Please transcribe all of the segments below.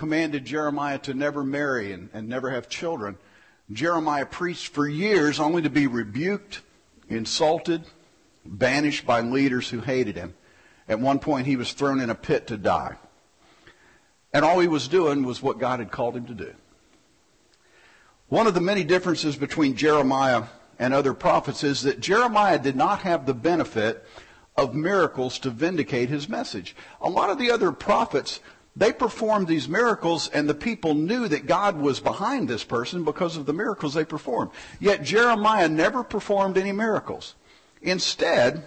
commanded Jeremiah to never marry and, and never have children, Jeremiah preached for years only to be rebuked, insulted, banished by leaders who hated him. At one point, he was thrown in a pit to die. And all he was doing was what God had called him to do. One of the many differences between Jeremiah and other prophets is that Jeremiah did not have the benefit of miracles to vindicate his message. A lot of the other prophets, they performed these miracles and the people knew that God was behind this person because of the miracles they performed. Yet Jeremiah never performed any miracles. Instead,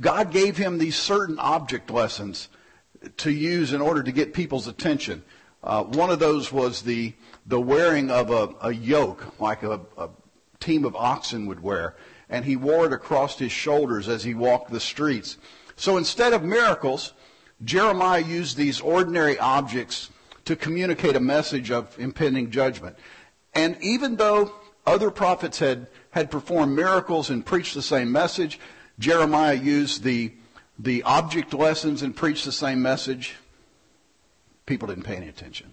God gave him these certain object lessons to use in order to get people's attention. Uh, one of those was the, the wearing of a, a yoke, like a, a team of oxen would wear. And he wore it across his shoulders as he walked the streets. So instead of miracles, Jeremiah used these ordinary objects to communicate a message of impending judgment. And even though other prophets had, had performed miracles and preached the same message, Jeremiah used the, the object lessons and preached the same message. People didn't pay any attention.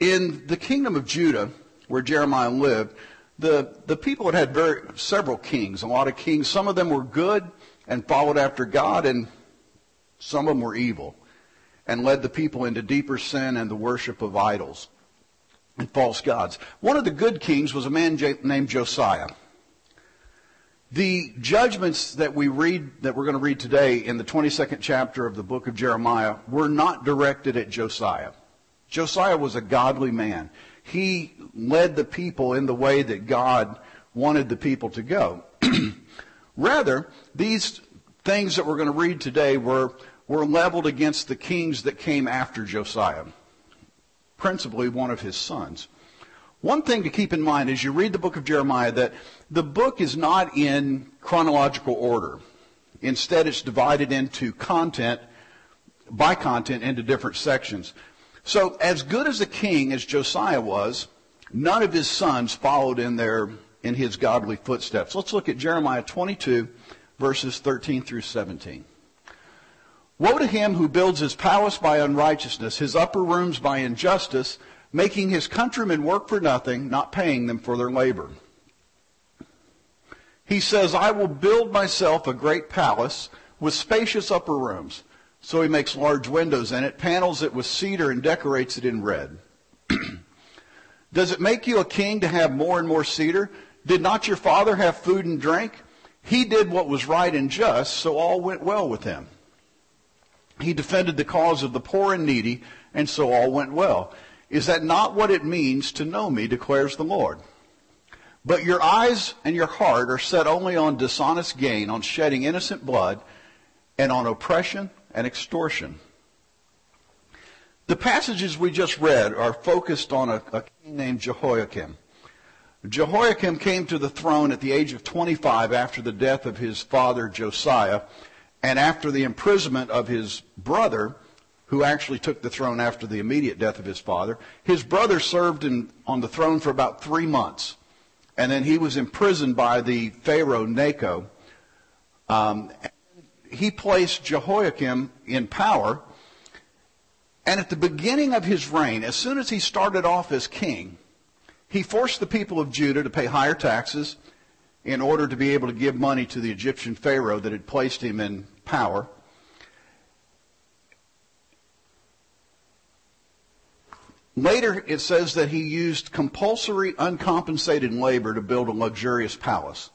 In the kingdom of Judah, where Jeremiah lived, the, the people had had very, several kings, a lot of kings. Some of them were good and followed after God, and some of them were evil and led the people into deeper sin and the worship of idols and false gods. One of the good kings was a man named Josiah. The judgments that we read, that we're going to read today in the 22nd chapter of the book of Jeremiah, were not directed at Josiah. Josiah was a godly man he led the people in the way that God wanted the people to go. Rather, these things that we're going to read today were, were leveled against the kings that came after Josiah, principally one of his sons. One thing to keep in mind as you read the book of Jeremiah that the book is not in chronological order. Instead, it's divided into content, by content, into different sections. So, as good as a king as Josiah was, none of his sons followed in their in his godly footsteps. Let's look at Jeremiah 22, verses 13 through 17. Woe to him who builds his palace by unrighteousness, his upper rooms by injustice, making his countrymen work for nothing, not paying them for their labor. He says, I will build myself a great palace with spacious upper rooms. So he makes large windows in it, panels it with cedar, and decorates it in red. Does it make you a king to have more and more cedar? Did not your father have food and drink? He did what was right and just, so all went well with him. He defended the cause of the poor and needy, and so all went well. Is that not what it means to know me, declares the Lord? But your eyes and your heart are set only on dishonest gain, on shedding innocent blood, and on oppression and extortion. The passages we just read are focused on a, a king named Jehoiakim. Jehoiakim came to the throne at the age of 25 after the death of his father Josiah and after the imprisonment of his brother, who actually took the throne after the immediate death of his father. His brother served in, on the throne for about three months, and then he was imprisoned by the Pharaoh Necho. Um, he placed Jehoiakim in power. And at the beginning of his reign, as soon as he started off as king, he forced the people of Judah to pay higher taxes in order to be able to give money to the Egyptian Pharaoh that had placed him in power. Later, it says that he used compulsory uncompensated labor to build a luxurious palace.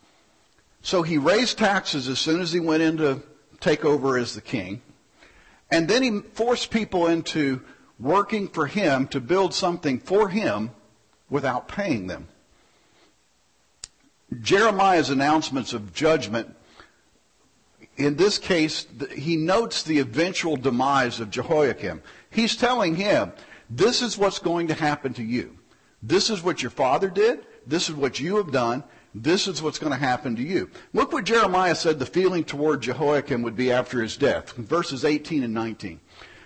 So he raised taxes as soon as he went in to take over as the king. And then he forced people into working for him to build something for him without paying them. Jeremiah's announcements of judgment, in this case, he notes the eventual demise of Jehoiakim. He's telling him, this is what's going to happen to you. This is what your father did. This is what you have done. This is what's going to happen to you. Look what Jeremiah said the feeling toward Jehoiakim would be after his death. Verses 18 and 19.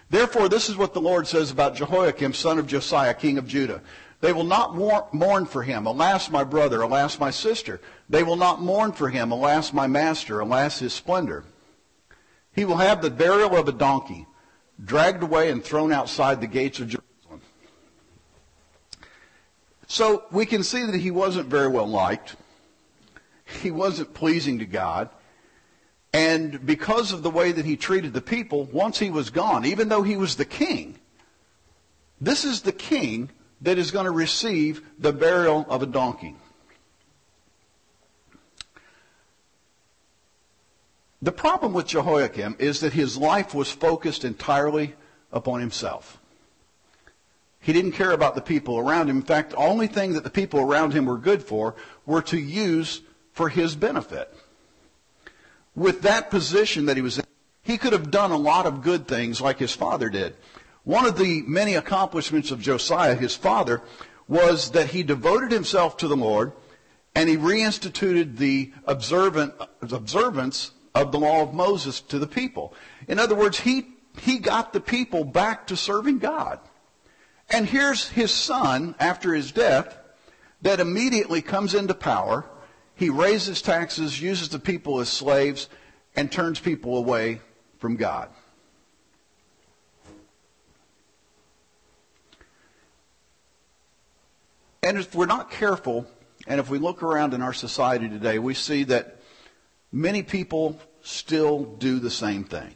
Therefore, this is what the Lord says about Jehoiakim, son of Josiah, king of Judah. They will not mourn for him. Alas, my brother. Alas, my sister. They will not mourn for him. Alas, my master. Alas, his splendor. He will have the burial of a donkey, dragged away and thrown outside the gates of Jerusalem. So we can see that he wasn't very well liked. He wasn't pleasing to God. And because of the way that he treated the people, once he was gone, even though he was the king, this is the king that is going to receive the burial of a donkey. The problem with Jehoiakim is that his life was focused entirely upon himself. He didn't care about the people around him. In fact, the only thing that the people around him were good for were to use for his benefit. With that position that he was in, he could have done a lot of good things like his father did. One of the many accomplishments of Josiah, his father, was that he devoted himself to the Lord and he reinstituted the observance of the law of Moses to the people. In other words, he, he got the people back to serving God. And here's his son, after his death, that immediately comes into power. He raises taxes, uses the people as slaves, and turns people away from God. And if we're not careful, and if we look around in our society today, we see that many people still do the same thing.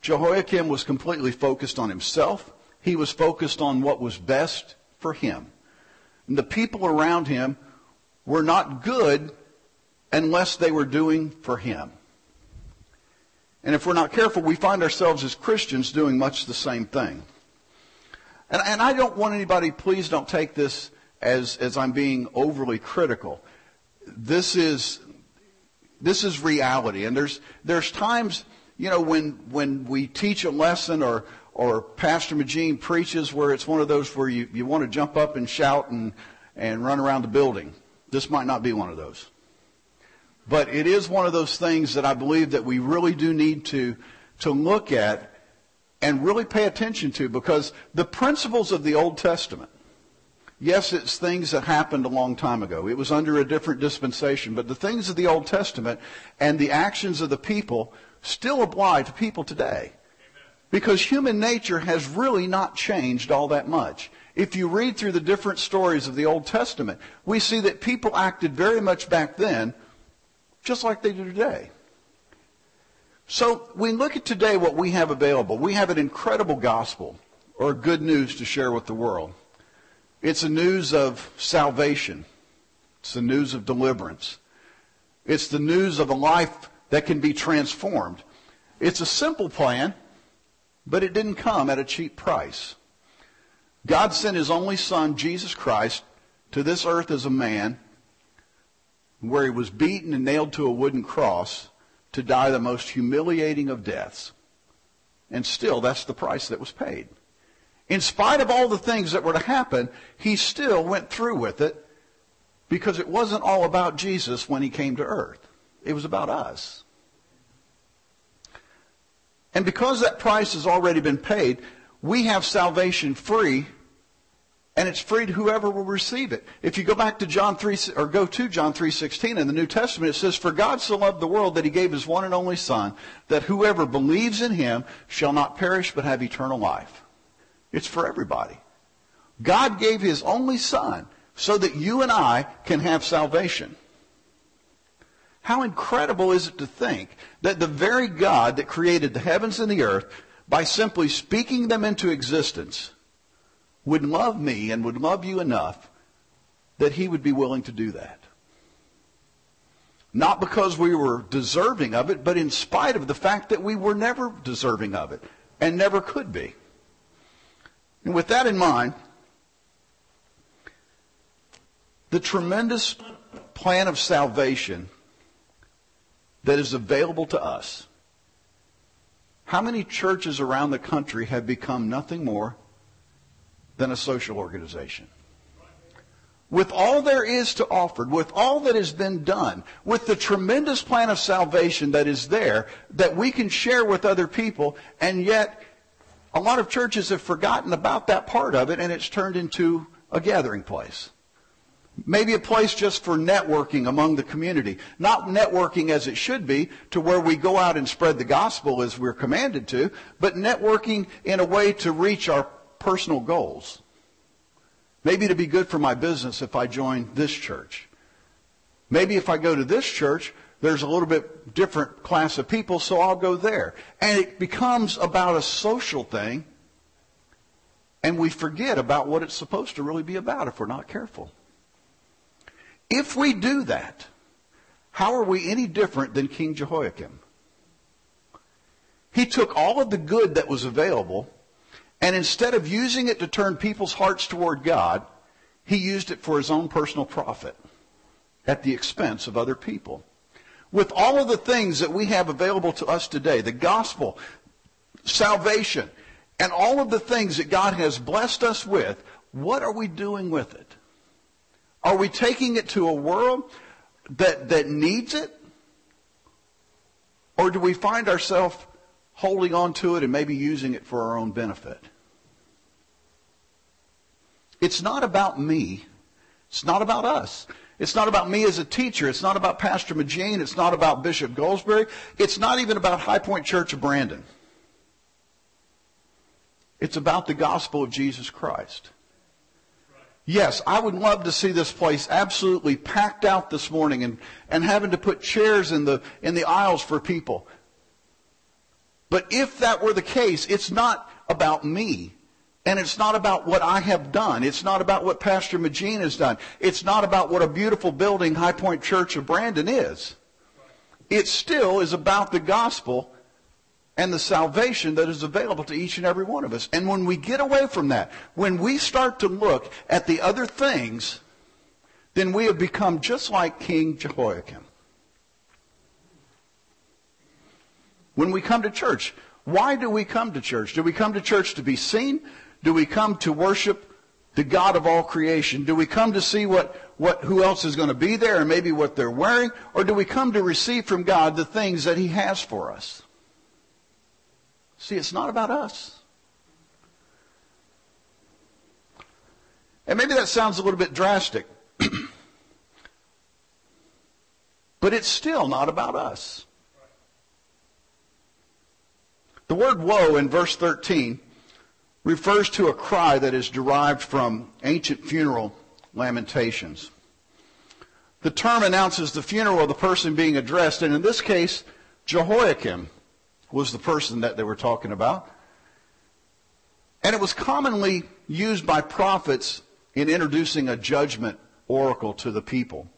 Jehoiakim was completely focused on himself. He was focused on what was best for him. And the people around him were not good unless they were doing for him. And if we're not careful, we find ourselves as Christians doing much the same thing. And, and I don't want anybody, please don't take this as, as I'm being overly critical. This is this is reality. And there's, there's times, you know, when, when we teach a lesson or, or Pastor Magine preaches where it's one of those where you, you want to jump up and shout and, and run around the building. This might not be one of those. But it is one of those things that I believe that we really do need to, to look at and really pay attention to because the principles of the Old Testament Yes, it's things that happened a long time ago. It was under a different dispensation. But the things of the Old Testament and the actions of the people still apply to people today. Because human nature has really not changed all that much. If you read through the different stories of the Old Testament, we see that people acted very much back then just like they do today. So we look at today what we have available. We have an incredible gospel or good news to share with the world. It's a news of salvation. It's the news of deliverance. It's the news of a life that can be transformed. It's a simple plan, but it didn't come at a cheap price. God sent his only son, Jesus Christ, to this earth as a man, where he was beaten and nailed to a wooden cross to die the most humiliating of deaths. And still, that's the price that was paid. In spite of all the things that were to happen, he still went through with it because it wasn't all about Jesus when he came to earth. It was about us. And because that price has already been paid, we have salvation free and it's free to whoever will receive it. If you go back to John 3 or go to John 3:16 in the New Testament it says for God so loved the world that he gave his one and only son that whoever believes in him shall not perish but have eternal life. It's for everybody. God gave his only son so that you and I can have salvation. How incredible is it to think that the very God that created the heavens and the earth, by simply speaking them into existence, would love me and would love you enough that he would be willing to do that. Not because we were deserving of it, but in spite of the fact that we were never deserving of it and never could be. And with that in mind, the tremendous plan of salvation that is available to us. How many churches around the country have become nothing more than a social organization? With all there is to offer, with all that has been done, with the tremendous plan of salvation that is there, that we can share with other people, and yet a lot of churches have forgotten about that part of it and it's turned into a gathering place. Maybe a place just for networking among the community. Not networking as it should be to where we go out and spread the gospel as we're commanded to, but networking in a way to reach our personal goals. Maybe to be good for my business if I join this church. Maybe if I go to this church, there's a little bit different class of people, so I'll go there. And it becomes about a social thing, and we forget about what it's supposed to really be about if we're not careful. If we do that, how are we any different than King Jehoiakim? He took all of the good that was available, and instead of using it to turn people's hearts toward God, he used it for his own personal profit at the expense of other people. With all of the things that we have available to us today, the gospel, salvation, and all of the things that God has blessed us with, what are we doing with it? Are we taking it to a world that, that needs it? Or do we find ourselves holding on to it and maybe using it for our own benefit? It's not about me. It's not about us. It's not about me as a teacher. It's not about Pastor Magine. It's not about Bishop Goldsberry. It's not even about High Point Church of Brandon. It's about the gospel of Jesus Christ. Yes, I would love to see this place absolutely packed out this morning and, and having to put chairs in the, in the aisles for people. But if that were the case, it's not about me. And it's not about what I have done. It's not about what Pastor Magine has done. It's not about what a beautiful building High Point Church of Brandon is. It still is about the gospel and the salvation that is available to each and every one of us. And when we get away from that, when we start to look at the other things, then we have become just like King Jehoiakim. When we come to church, why do we come to church? Do we come to church to be seen? Do we come to worship the God of all creation? Do we come to see what, what, who else is going to be there and maybe what they're wearing? Or do we come to receive from God the things that He has for us? See, it's not about us. And maybe that sounds a little bit drastic. but it's still not about us. The word woe in verse 13 refers to a cry that is derived from ancient funeral lamentations. The term announces the funeral of the person being addressed, and in this case, Jehoiakim was the person that they were talking about. And it was commonly used by prophets in introducing a judgment oracle to the people.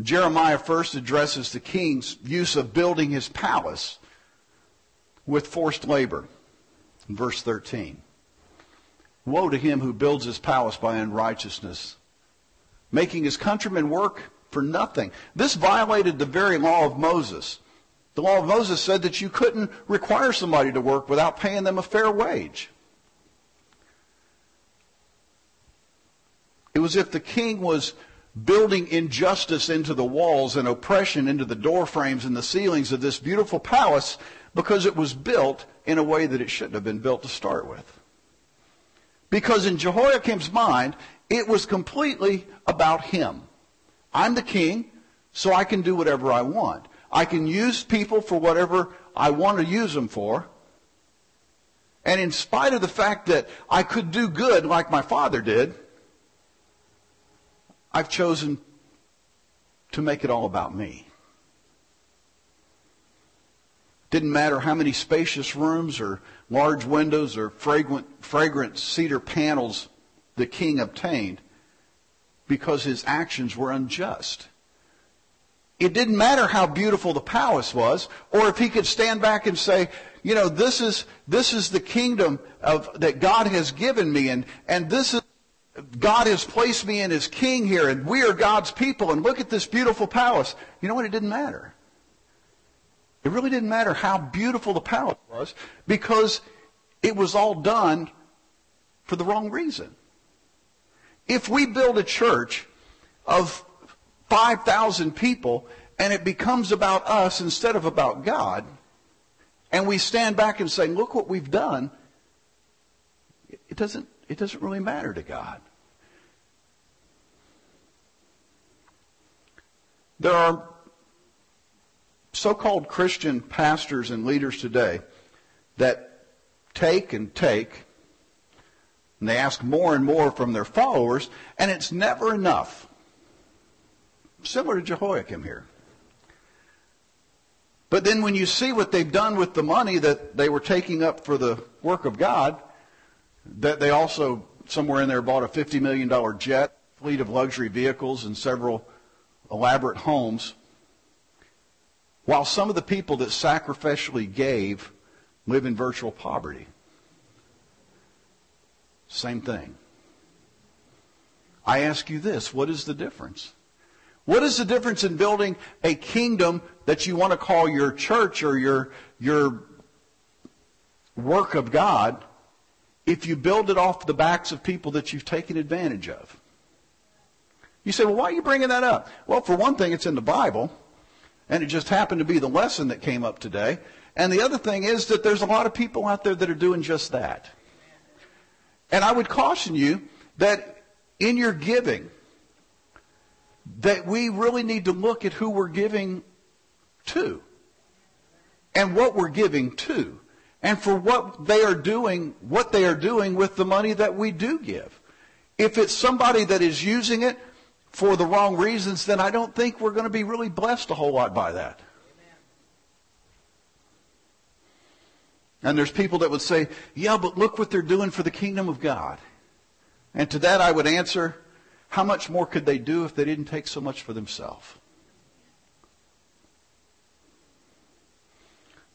Jeremiah first addresses the king's use of building his palace with forced labor. Verse 13. Woe to him who builds his palace by unrighteousness, making his countrymen work for nothing. This violated the very law of Moses. The law of Moses said that you couldn't require somebody to work without paying them a fair wage. It was if the king was building injustice into the walls and oppression into the door frames and the ceilings of this beautiful palace because it was built in a way that it shouldn't have been built to start with. Because in Jehoiakim's mind, it was completely about him. I'm the king, so I can do whatever I want. I can use people for whatever I want to use them for. And in spite of the fact that I could do good like my father did, I've chosen to make it all about me. Didn't matter how many spacious rooms or large windows or fragrant, fragrant cedar panels the king obtained because his actions were unjust. It didn't matter how beautiful the palace was, or if he could stand back and say, you know, this is, this is the kingdom of, that God has given me, and, and this is, God has placed me in as king here, and we are God's people, and look at this beautiful palace. You know what? It didn't matter. It really didn't matter how beautiful the palace was, because it was all done for the wrong reason. If we build a church of 5,000 people and it becomes about us instead of about God, and we stand back and say, look what we've done, it doesn't, it doesn't really matter to God. There are so-called Christian pastors and leaders today that take and take, and they ask more and more from their followers, and it's never enough. Similar to Jehoiakim here. But then when you see what they've done with the money that they were taking up for the work of God, that they also somewhere in there bought a $50 million jet, fleet of luxury vehicles, and several elaborate homes, while some of the people that sacrificially gave live in virtual poverty. Same thing. I ask you this what is the difference? What is the difference in building a kingdom that you want to call your church or your, your work of God if you build it off the backs of people that you've taken advantage of? You say, well, why are you bringing that up? Well, for one thing, it's in the Bible, and it just happened to be the lesson that came up today. And the other thing is that there's a lot of people out there that are doing just that. And I would caution you that in your giving, that we really need to look at who we're giving to and what we're giving to and for what they are doing, what they are doing with the money that we do give. If it's somebody that is using it for the wrong reasons, then I don't think we're going to be really blessed a whole lot by that. And there's people that would say, yeah, but look what they're doing for the kingdom of God. And to that I would answer, how much more could they do if they didn't take so much for themselves?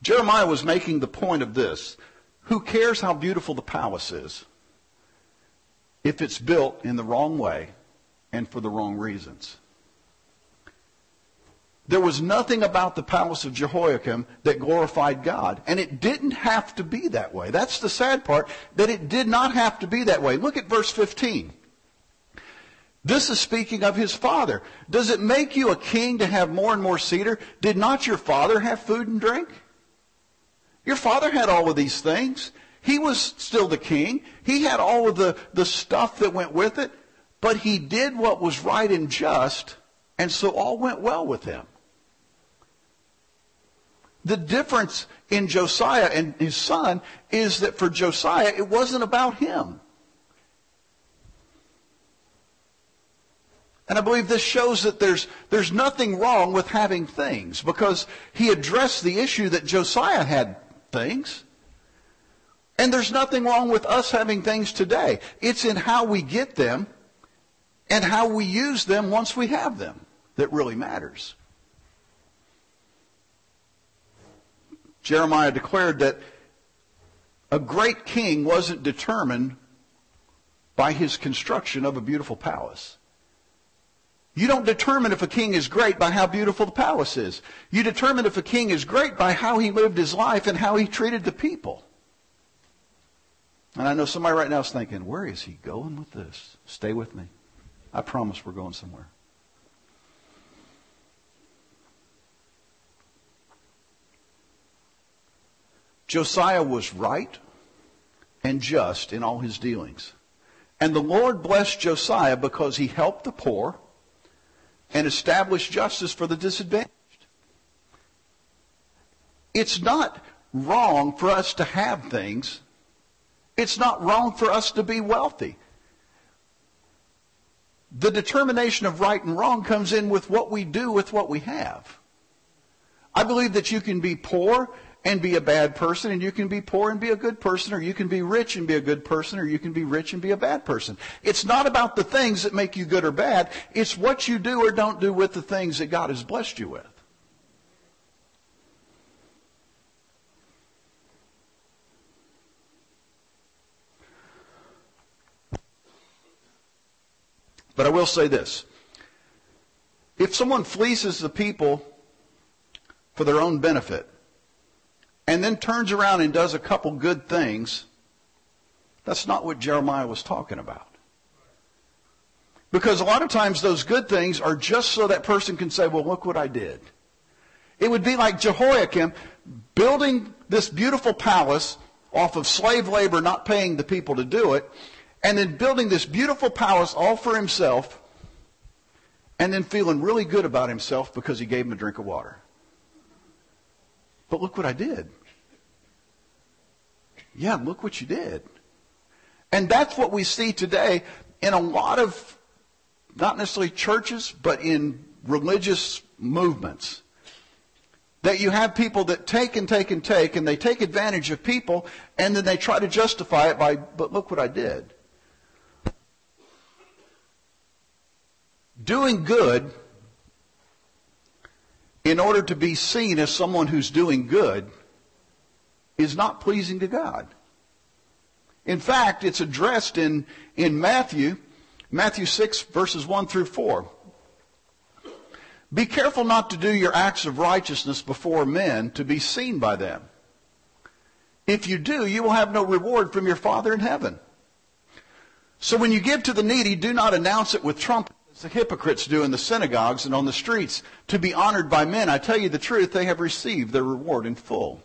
Jeremiah was making the point of this. Who cares how beautiful the palace is if it's built in the wrong way and for the wrong reasons? There was nothing about the palace of Jehoiakim that glorified God. And it didn't have to be that way. That's the sad part, that it did not have to be that way. Look at verse 15. This is speaking of his father. Does it make you a king to have more and more cedar? Did not your father have food and drink? Your father had all of these things. He was still the king. He had all of the, the stuff that went with it. But he did what was right and just, and so all went well with him. The difference in Josiah and his son is that for Josiah, it wasn't about him. And I believe this shows that there's, there's nothing wrong with having things because he addressed the issue that Josiah had things. And there's nothing wrong with us having things today. It's in how we get them and how we use them once we have them that really matters. Jeremiah declared that a great king wasn't determined by his construction of a beautiful palace. You don't determine if a king is great by how beautiful the palace is. You determine if a king is great by how he lived his life and how he treated the people. And I know somebody right now is thinking, where is he going with this? Stay with me. I promise we're going somewhere. Josiah was right and just in all his dealings. And the Lord blessed Josiah because he helped the poor and established justice for the disadvantaged. It's not wrong for us to have things. It's not wrong for us to be wealthy. The determination of right and wrong comes in with what we do with what we have. I believe that you can be poor and be a bad person, and you can be poor and be a good person, or you can be rich and be a good person, or you can be rich and be a bad person. It's not about the things that make you good or bad. It's what you do or don't do with the things that God has blessed you with. But I will say this. If someone fleeces the people for their own benefit, and then turns around and does a couple good things, that's not what Jeremiah was talking about. Because a lot of times those good things are just so that person can say, well, look what I did. It would be like Jehoiakim building this beautiful palace off of slave labor, not paying the people to do it, and then building this beautiful palace all for himself, and then feeling really good about himself because he gave him a drink of water. But look what I did. Yeah, look what you did. And that's what we see today in a lot of, not necessarily churches, but in religious movements. That you have people that take and take and take, and they take advantage of people, and then they try to justify it by, but look what I did. Doing good in order to be seen as someone who's doing good is not pleasing to God. In fact, it's addressed in, in Matthew, Matthew 6 verses 1 through 4. Be careful not to do your acts of righteousness before men to be seen by them. If you do, you will have no reward from your Father in heaven. So when you give to the needy, do not announce it with trumpets the hypocrites do in the synagogues and on the streets to be honored by men. I tell you the truth, they have received their reward in full.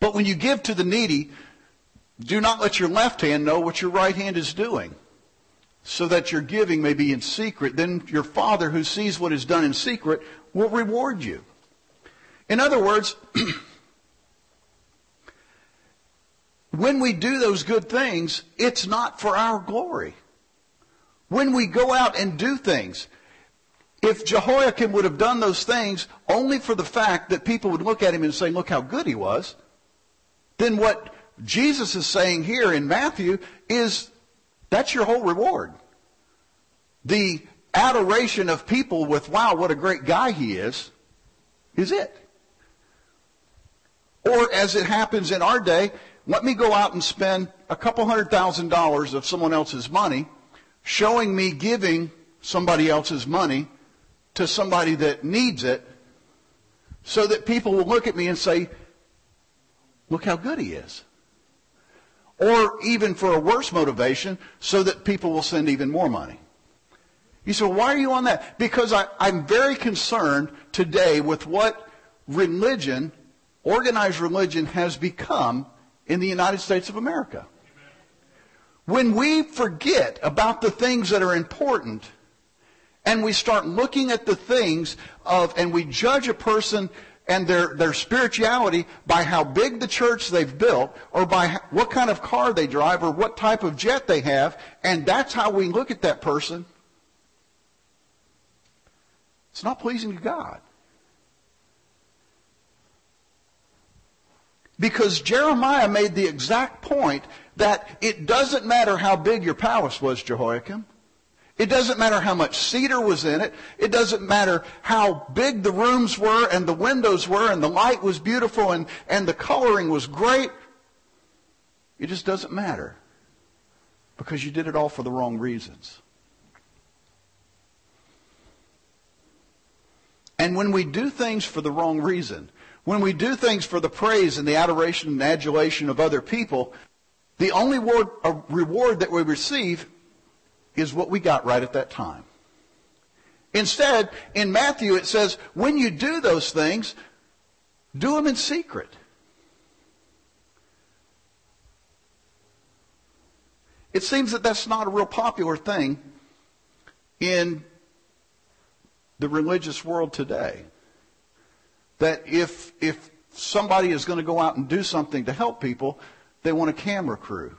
But when you give to the needy, do not let your left hand know what your right hand is doing, so that your giving may be in secret. Then your Father who sees what is done in secret will reward you. In other words, when we do those good things, it's not for our glory. When we go out and do things, if Jehoiakim would have done those things only for the fact that people would look at him and say, look how good he was, then what Jesus is saying here in Matthew is that's your whole reward. The adoration of people with, wow, what a great guy he is, is it. Or as it happens in our day, let me go out and spend a couple hundred thousand dollars of someone else's money, showing me giving somebody else's money to somebody that needs it, so that people will look at me and say, look how good he is or even for a worse motivation, so that people will send even more money. You say, why are you on that? Because I, I'm very concerned today with what religion, organized religion, has become in the United States of America. When we forget about the things that are important and we start looking at the things of, and we judge a person and their, their spirituality by how big the church they've built or by what kind of car they drive or what type of jet they have. And that's how we look at that person. It's not pleasing to God. Because Jeremiah made the exact point that it doesn't matter how big your palace was, Jehoiakim. It doesn't matter how much cedar was in it. It doesn't matter how big the rooms were and the windows were and the light was beautiful and, and the coloring was great. It just doesn't matter because you did it all for the wrong reasons. And when we do things for the wrong reason, when we do things for the praise and the adoration and adulation of other people, the only reward that we receive is what we got right at that time. Instead, in Matthew it says, when you do those things, do them in secret. It seems that that's not a real popular thing in the religious world today. That if, if somebody is going to go out and do something to help people, they want a camera crew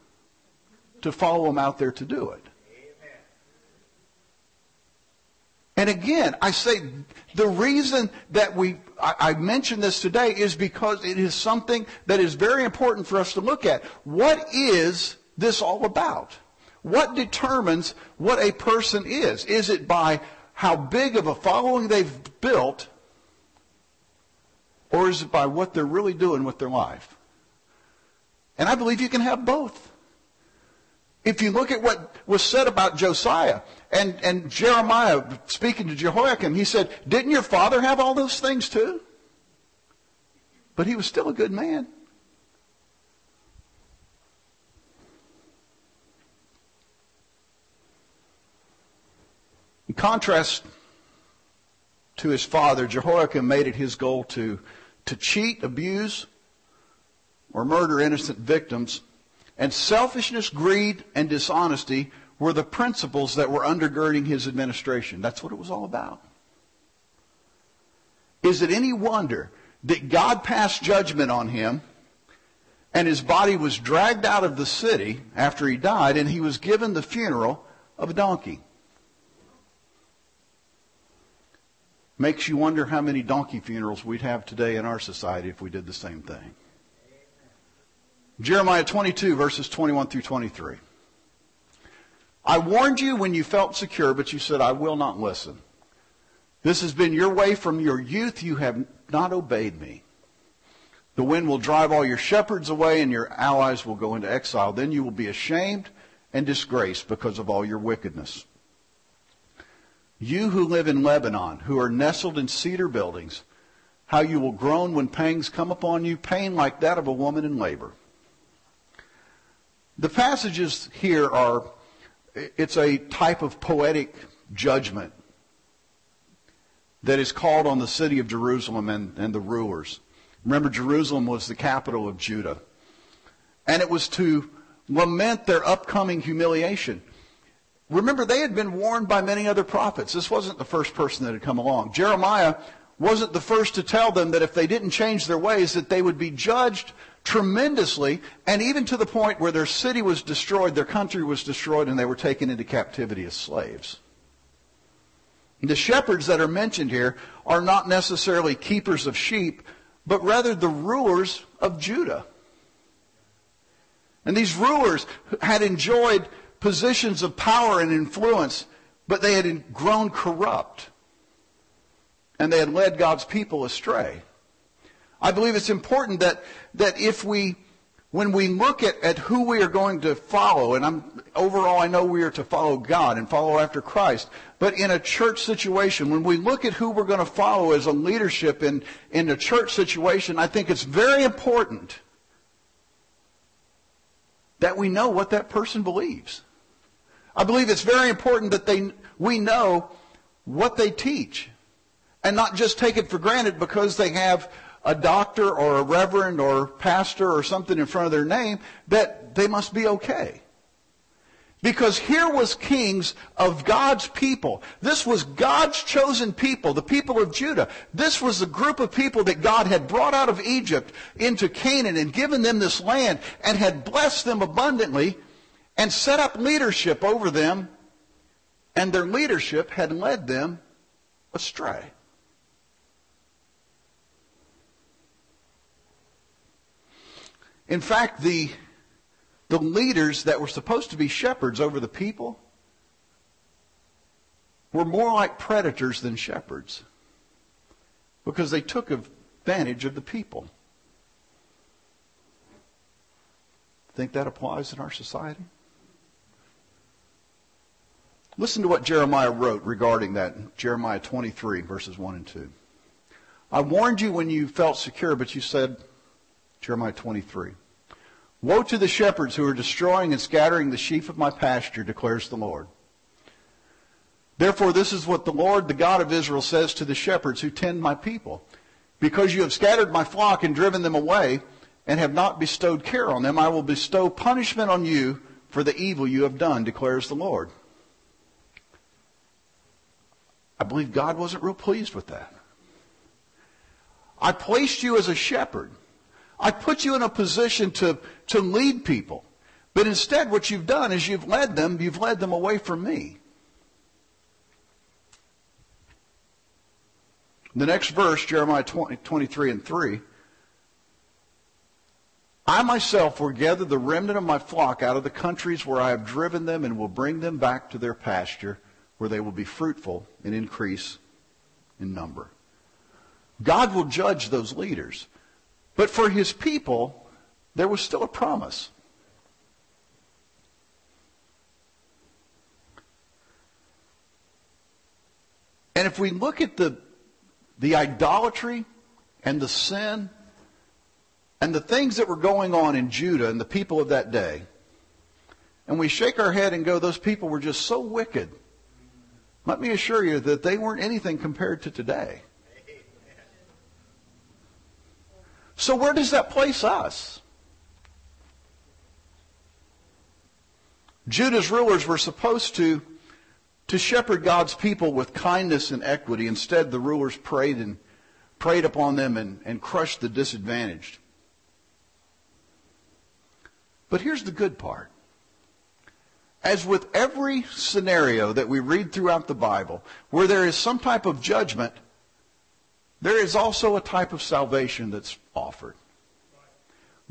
to follow them out there to do it. And again, I say the reason that we, I, I mention this today is because it is something that is very important for us to look at. What is this all about? What determines what a person is? Is it by how big of a following they've built, or is it by what they're really doing with their life? And I believe you can have both. If you look at what was said about Josiah and, and Jeremiah speaking to Jehoiakim, he said, Didn't your father have all those things too? But he was still a good man. In contrast to his father, Jehoiakim made it his goal to, to cheat, abuse, or murder innocent victims and selfishness, greed, and dishonesty were the principles that were undergirding his administration. That's what it was all about. Is it any wonder that God passed judgment on him and his body was dragged out of the city after he died and he was given the funeral of a donkey? Makes you wonder how many donkey funerals we'd have today in our society if we did the same thing. Jeremiah 22, verses 21 through 23. I warned you when you felt secure, but you said, I will not listen. This has been your way from your youth. You have not obeyed me. The wind will drive all your shepherds away, and your allies will go into exile. Then you will be ashamed and disgraced because of all your wickedness. You who live in Lebanon, who are nestled in cedar buildings, how you will groan when pangs come upon you, pain like that of a woman in labor. The passages here are, it's a type of poetic judgment that is called on the city of Jerusalem and, and the rulers. Remember, Jerusalem was the capital of Judah. And it was to lament their upcoming humiliation. Remember, they had been warned by many other prophets. This wasn't the first person that had come along. Jeremiah wasn't the first to tell them that if they didn't change their ways, that they would be judged tremendously, and even to the point where their city was destroyed, their country was destroyed, and they were taken into captivity as slaves. The shepherds that are mentioned here are not necessarily keepers of sheep, but rather the rulers of Judah. And these rulers had enjoyed positions of power and influence, but they had grown corrupt. And they had led God's people astray. I believe it's important that, that if we, when we look at, at who we are going to follow, and I'm, overall I know we are to follow God and follow after Christ, but in a church situation, when we look at who we're going to follow as a leadership in, in a church situation, I think it's very important that we know what that person believes. I believe it's very important that they, we know what they teach and not just take it for granted because they have a doctor or a reverend or pastor or something in front of their name that they must be okay. Because here was kings of God's people. This was God's chosen people, the people of Judah. This was the group of people that God had brought out of Egypt into Canaan and given them this land and had blessed them abundantly and set up leadership over them, and their leadership had led them astray. In fact, the, the leaders that were supposed to be shepherds over the people were more like predators than shepherds because they took advantage of the people. Think that applies in our society? Listen to what Jeremiah wrote regarding that Jeremiah 23, verses 1 and 2. I warned you when you felt secure, but you said, Jeremiah 23, Woe to the shepherds who are destroying and scattering the sheep of my pasture, declares the Lord. Therefore, this is what the Lord, the God of Israel, says to the shepherds who tend my people. Because you have scattered my flock and driven them away, and have not bestowed care on them, I will bestow punishment on you for the evil you have done, declares the Lord. I believe God wasn't real pleased with that. I placed you as a shepherd. I put you in a position to, to lead people. But instead, what you've done is you've led them, you've led them away from me. The next verse, Jeremiah 20, 23 and 3. I myself will gather the remnant of my flock out of the countries where I have driven them and will bring them back to their pasture where they will be fruitful and increase in number. God will judge those leaders. But for his people, there was still a promise. And if we look at the, the idolatry and the sin and the things that were going on in Judah and the people of that day, and we shake our head and go, those people were just so wicked. Let me assure you that they weren't anything compared to today. So where does that place us? Judah's rulers were supposed to, to shepherd God's people with kindness and equity. Instead, the rulers preyed and preyed upon them and, and crushed the disadvantaged. But here's the good part. As with every scenario that we read throughout the Bible, where there is some type of judgment, there is also a type of salvation that's offered.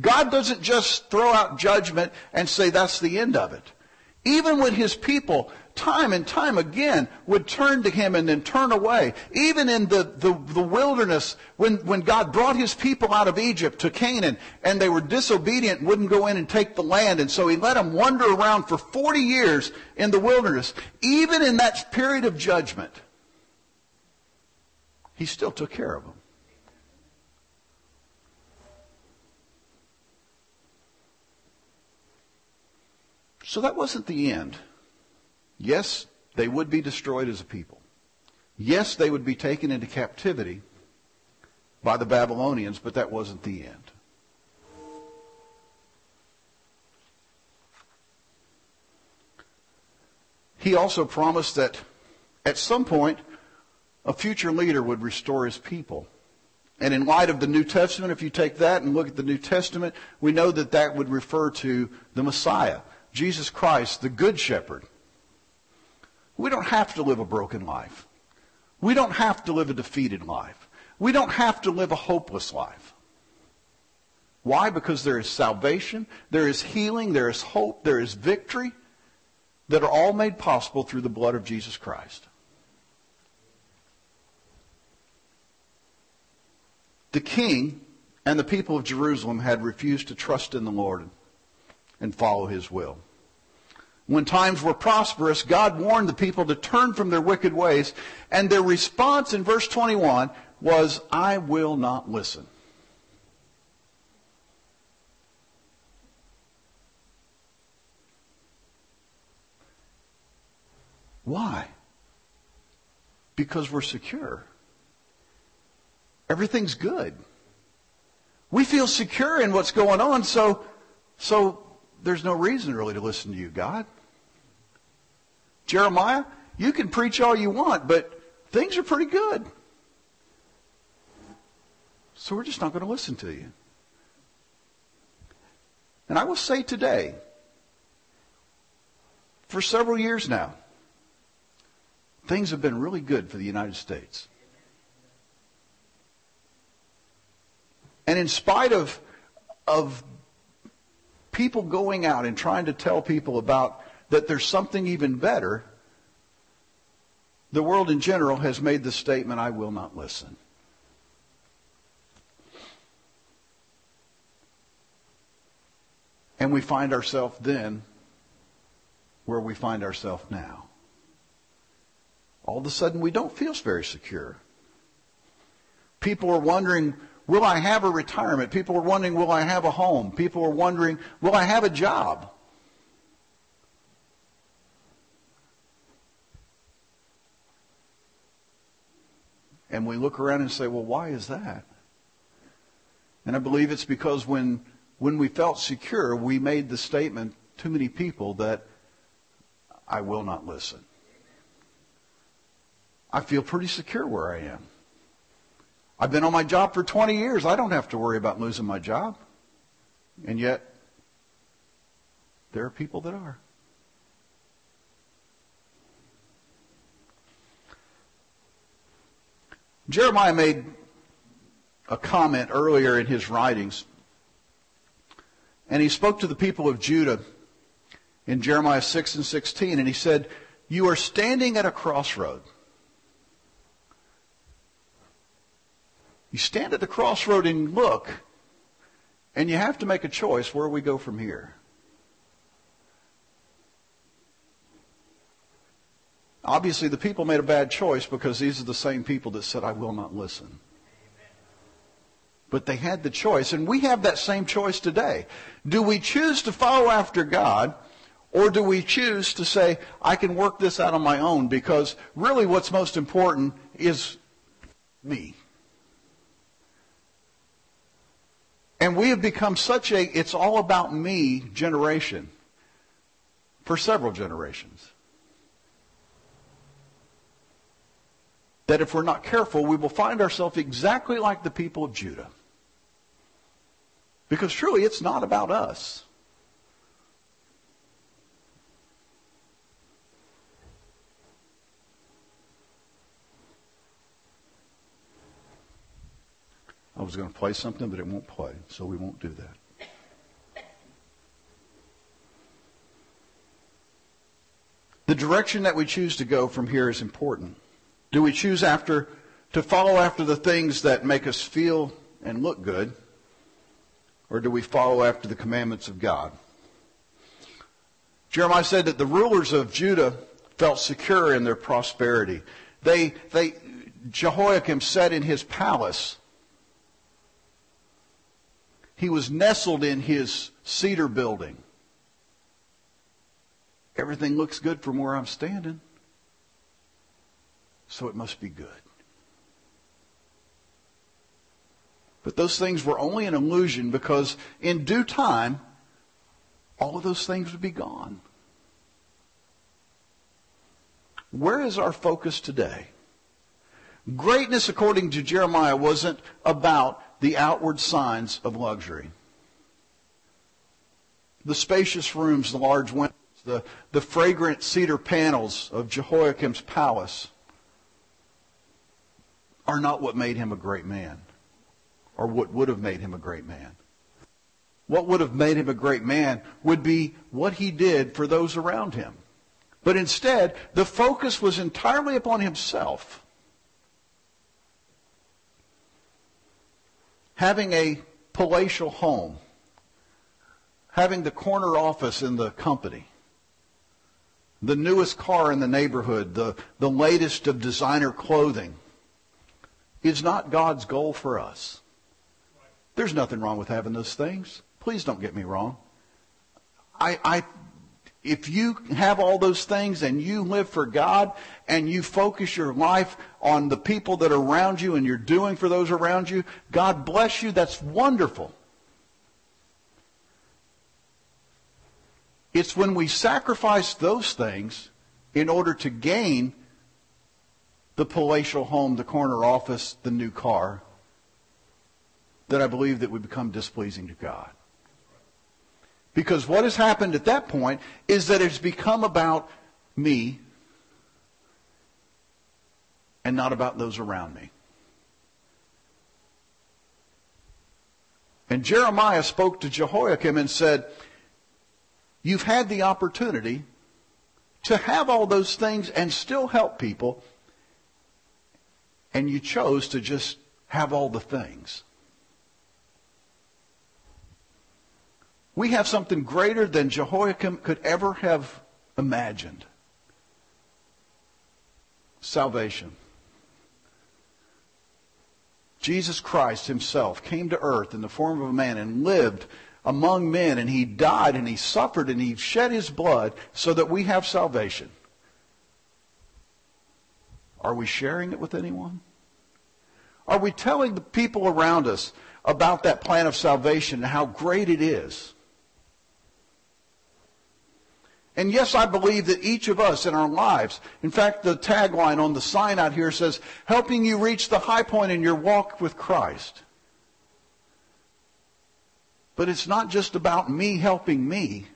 God doesn't just throw out judgment and say that's the end of it. Even when his people, time and time again, would turn to him and then turn away. Even in the, the, the, wilderness, when, when God brought his people out of Egypt to Canaan, and they were disobedient and wouldn't go in and take the land, and so he let them wander around for 40 years in the wilderness. Even in that period of judgment, he still took care of them. So that wasn't the end. Yes, they would be destroyed as a people. Yes, they would be taken into captivity by the Babylonians, but that wasn't the end. He also promised that at some point a future leader would restore his people. And in light of the New Testament, if you take that and look at the New Testament, we know that that would refer to the Messiah. Jesus Christ, the Good Shepherd. We don't have to live a broken life. We don't have to live a defeated life. We don't have to live a hopeless life. Why? Because there is salvation, there is healing, there is hope, there is victory that are all made possible through the blood of Jesus Christ. The king and the people of Jerusalem had refused to trust in the Lord and follow his will. When times were prosperous, God warned the people to turn from their wicked ways, and their response in verse 21 was, I will not listen. Why? Because we're secure. Everything's good. We feel secure in what's going on, so, so there's no reason really to listen to you, God. Jeremiah, you can preach all you want, but things are pretty good. So we're just not going to listen to you. And I will say today, for several years now, things have been really good for the United States. And in spite of, of people going out and trying to tell people about that there's something even better, the world in general has made the statement, I will not listen. And we find ourselves then where we find ourselves now. All of a sudden, we don't feel very secure. People are wondering, will I have a retirement? People are wondering, will I have a home? People are wondering, will I have a job? And we look around and say, well, why is that? And I believe it's because when, when we felt secure, we made the statement, too many people, that I will not listen. I feel pretty secure where I am. I've been on my job for 20 years. I don't have to worry about losing my job. And yet, there are people that are. Jeremiah made a comment earlier in his writings, and he spoke to the people of Judah in Jeremiah 6 and 16, and he said, You are standing at a crossroad. You stand at the crossroad and look, and you have to make a choice where we go from here. Obviously, the people made a bad choice because these are the same people that said, I will not listen. But they had the choice, and we have that same choice today. Do we choose to follow after God, or do we choose to say, I can work this out on my own because really what's most important is me? And we have become such a it's all about me generation for several generations. That if we're not careful, we will find ourselves exactly like the people of Judah. Because truly, it's not about us. I was going to play something, but it won't play, so we won't do that. The direction that we choose to go from here is important. Do we choose after to follow after the things that make us feel and look good? Or do we follow after the commandments of God? Jeremiah said that the rulers of Judah felt secure in their prosperity. They, they, Jehoiakim sat in his palace he was nestled in his cedar building. Everything looks good from where I'm standing. So it must be good. But those things were only an illusion because in due time, all of those things would be gone. Where is our focus today? Greatness, according to Jeremiah, wasn't about the outward signs of luxury. The spacious rooms, the large windows, the, the fragrant cedar panels of Jehoiakim's palace are not what made him a great man, or what would have made him a great man. What would have made him a great man would be what he did for those around him. But instead, the focus was entirely upon himself. Having a palatial home, having the corner office in the company, the newest car in the neighborhood, the, the latest of designer clothing, is not God's goal for us. There's nothing wrong with having those things. Please don't get me wrong. I, I if you have all those things and you live for God and you focus your life on the people that are around you and you're doing for those around you, God bless you. That's wonderful. It's when we sacrifice those things in order to gain the palatial home, the corner office, the new car, that I believe that we become displeasing to God. Because what has happened at that point is that it's become about me and not about those around me. And Jeremiah spoke to Jehoiakim and said, You've had the opportunity to have all those things and still help people, and you chose to just have all the things. We have something greater than Jehoiakim could ever have imagined. Salvation. Jesus Christ himself came to earth in the form of a man and lived among men and he died and he suffered and he shed his blood so that we have salvation. Are we sharing it with anyone? Are we telling the people around us about that plan of salvation and how great it is? And yes, I believe that each of us in our lives, in fact, the tagline on the sign out here says, helping you reach the high point in your walk with Christ. But it's not just about me helping me.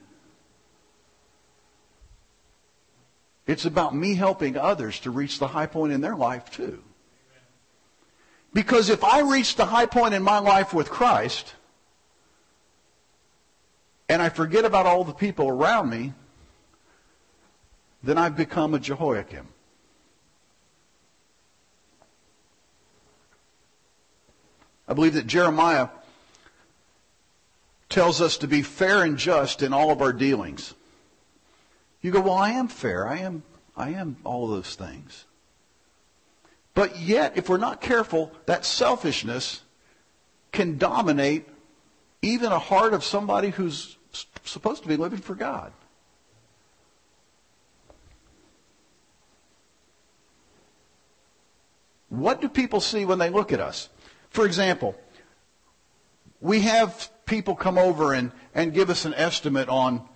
It's about me helping others to reach the high point in their life too. Because if I reach the high point in my life with Christ, and I forget about all the people around me, then I've become a Jehoiakim. I believe that Jeremiah tells us to be fair and just in all of our dealings. You go, well, I am fair. I am, I am all those things. But yet, if we're not careful, that selfishness can dominate even a heart of somebody who's supposed to be living for God. What do people see when they look at us? For example, we have people come over and, and give us an estimate on,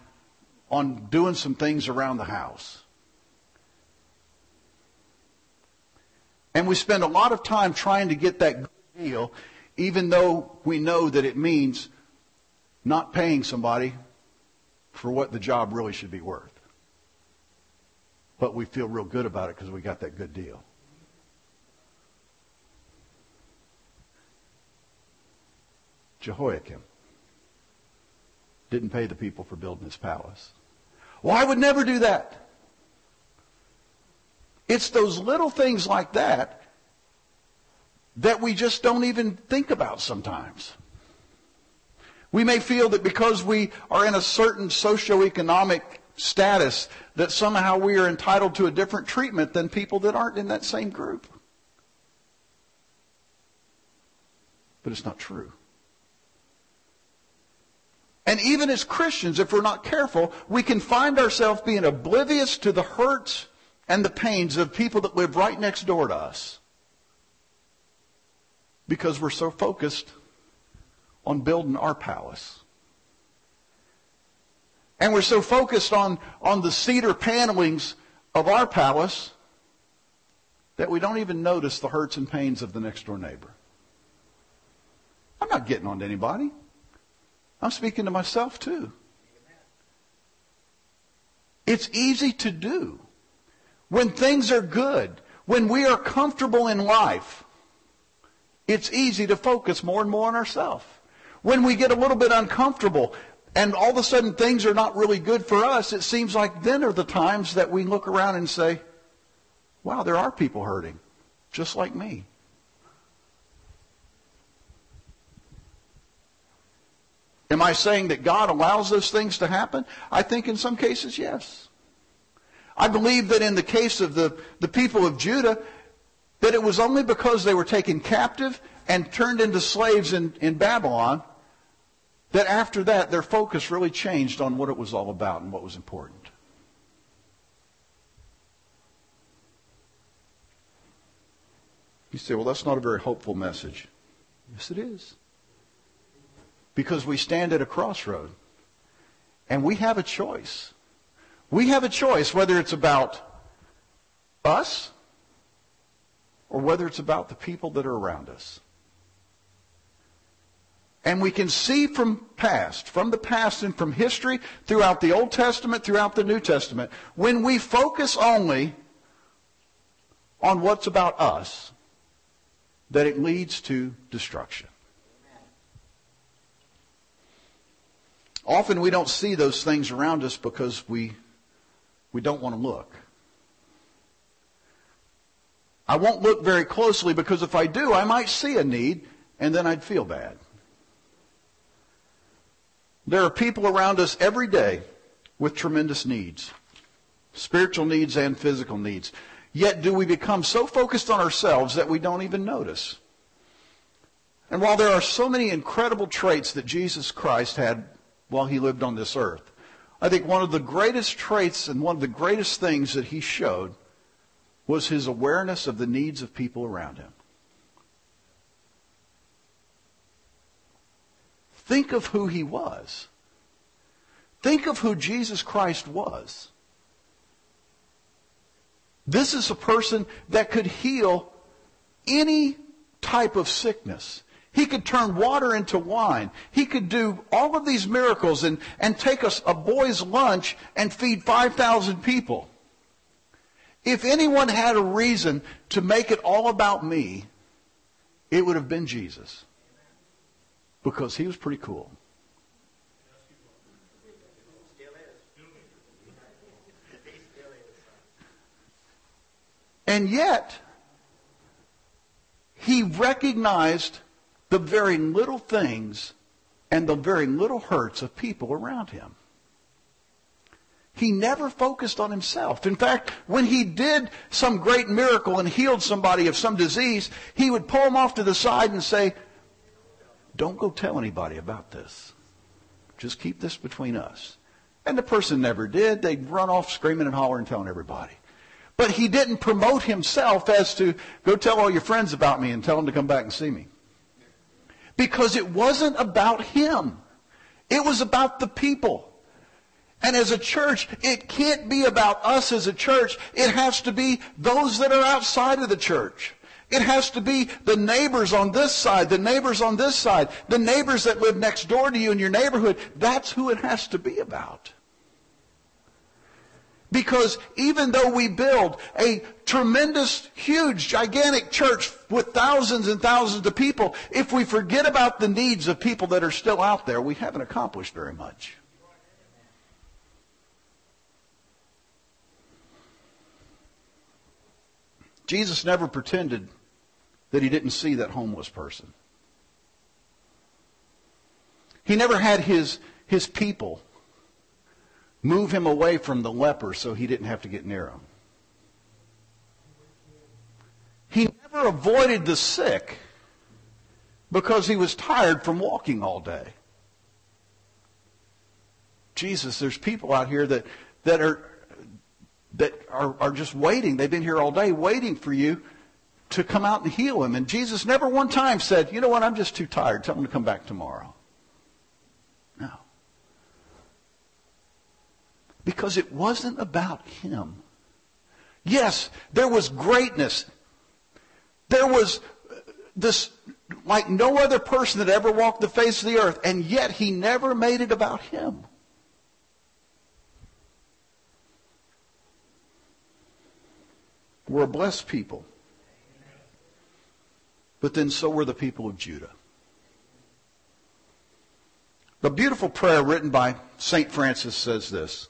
on doing some things around the house. And we spend a lot of time trying to get that good deal, even though we know that it means not paying somebody for what the job really should be worth. But we feel real good about it because we got that good deal. Jehoiakim didn't pay the people for building his palace. Well, I would never do that. It's those little things like that that we just don't even think about sometimes. We may feel that because we are in a certain socioeconomic status that somehow we are entitled to a different treatment than people that aren't in that same group. But it's not true. And even as Christians, if we're not careful, we can find ourselves being oblivious to the hurts and the pains of people that live right next door to us. Because we're so focused on building our palace. And we're so focused on, on the cedar panelings of our palace that we don't even notice the hurts and pains of the next door neighbor. I'm not getting on to anybody. I'm speaking to myself too. It's easy to do. When things are good, when we are comfortable in life, it's easy to focus more and more on ourselves. When we get a little bit uncomfortable and all of a sudden things are not really good for us, it seems like then are the times that we look around and say, wow, there are people hurting, just like me. Am I saying that God allows those things to happen? I think in some cases, yes. I believe that in the case of the, the people of Judah, that it was only because they were taken captive and turned into slaves in, in Babylon that after that their focus really changed on what it was all about and what was important. You say, well, that's not a very hopeful message. Yes, it is. Because we stand at a crossroad and we have a choice. We have a choice whether it's about us or whether it's about the people that are around us. And we can see from past, from the past and from history, throughout the Old Testament, throughout the New Testament, when we focus only on what's about us, that it leads to destruction. Often we don't see those things around us because we, we don't want to look. I won't look very closely because if I do, I might see a need and then I'd feel bad. There are people around us every day with tremendous needs, spiritual needs and physical needs. Yet do we become so focused on ourselves that we don't even notice? And while there are so many incredible traits that Jesus Christ had while he lived on this earth. I think one of the greatest traits and one of the greatest things that he showed was his awareness of the needs of people around him. Think of who he was. Think of who Jesus Christ was. This is a person that could heal any type of sickness. He could turn water into wine. He could do all of these miracles and, and take us a boy's lunch and feed 5,000 people. If anyone had a reason to make it all about me, it would have been Jesus. Because he was pretty cool. And yet, he recognized the very little things and the very little hurts of people around him. He never focused on himself. In fact, when he did some great miracle and healed somebody of some disease, he would pull them off to the side and say, Don't go tell anybody about this. Just keep this between us. And the person never did. They'd run off screaming and hollering and telling everybody. But he didn't promote himself as to go tell all your friends about me and tell them to come back and see me because it wasn't about him. It was about the people. And as a church, it can't be about us as a church. It has to be those that are outside of the church. It has to be the neighbors on this side, the neighbors on this side, the neighbors that live next door to you in your neighborhood. That's who it has to be about. Because even though we build a tremendous, huge, gigantic church with thousands and thousands of people, if we forget about the needs of people that are still out there, we haven't accomplished very much. Jesus never pretended that he didn't see that homeless person. He never had his, his people move him away from the leper so he didn't have to get near him. He never avoided the sick because he was tired from walking all day. Jesus, there's people out here that, that are that are, are just waiting. They've been here all day waiting for you to come out and heal him. And Jesus never one time said, you know what, I'm just too tired. Tell him to come back tomorrow. No. Because it wasn't about him. Yes, there was greatness. There was this like no other person that ever walked the face of the earth, and yet he never made it about him. We're a blessed people. But then so were the people of Judah. The beautiful prayer written by St. Francis says this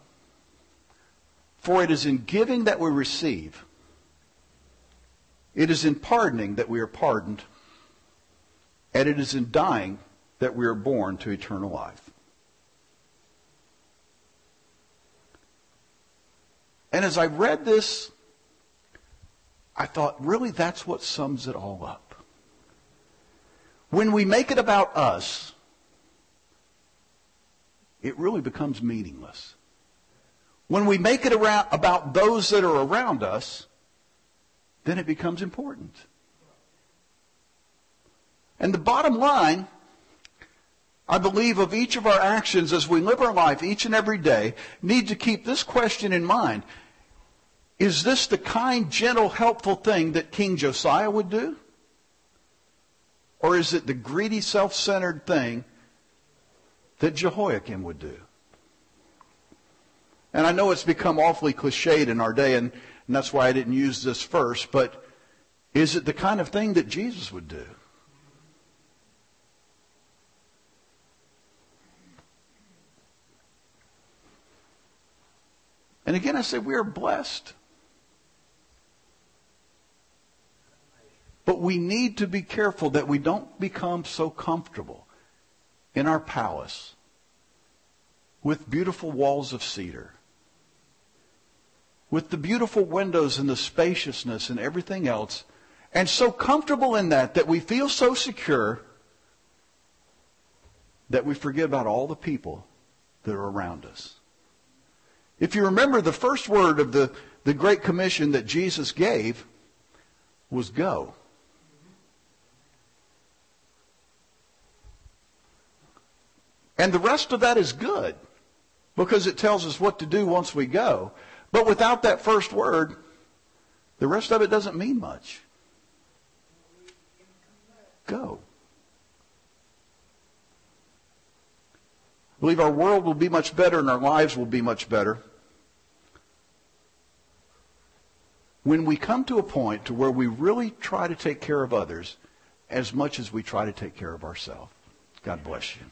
For it is in giving that we receive. It is in pardoning that we are pardoned. And it is in dying that we are born to eternal life. And as I read this, I thought, really, that's what sums it all up. When we make it about us, it really becomes meaningless. When we make it around, about those that are around us, then it becomes important. And the bottom line I believe of each of our actions as we live our life each and every day need to keep this question in mind. Is this the kind, gentle, helpful thing that King Josiah would do? Or is it the greedy, self-centered thing that Jehoiakim would do? And I know it's become awfully cliched in our day, and, and that's why I didn't use this first, but is it the kind of thing that Jesus would do? And again, I say we are blessed. But we need to be careful that we don't become so comfortable in our palace with beautiful walls of cedar, with the beautiful windows and the spaciousness and everything else, and so comfortable in that that we feel so secure that we forget about all the people that are around us. If you remember, the first word of the, the Great Commission that Jesus gave was go. And the rest of that is good because it tells us what to do once we go. But without that first word, the rest of it doesn't mean much. Go. I believe our world will be much better and our lives will be much better when we come to a point to where we really try to take care of others as much as we try to take care of ourselves. God bless you.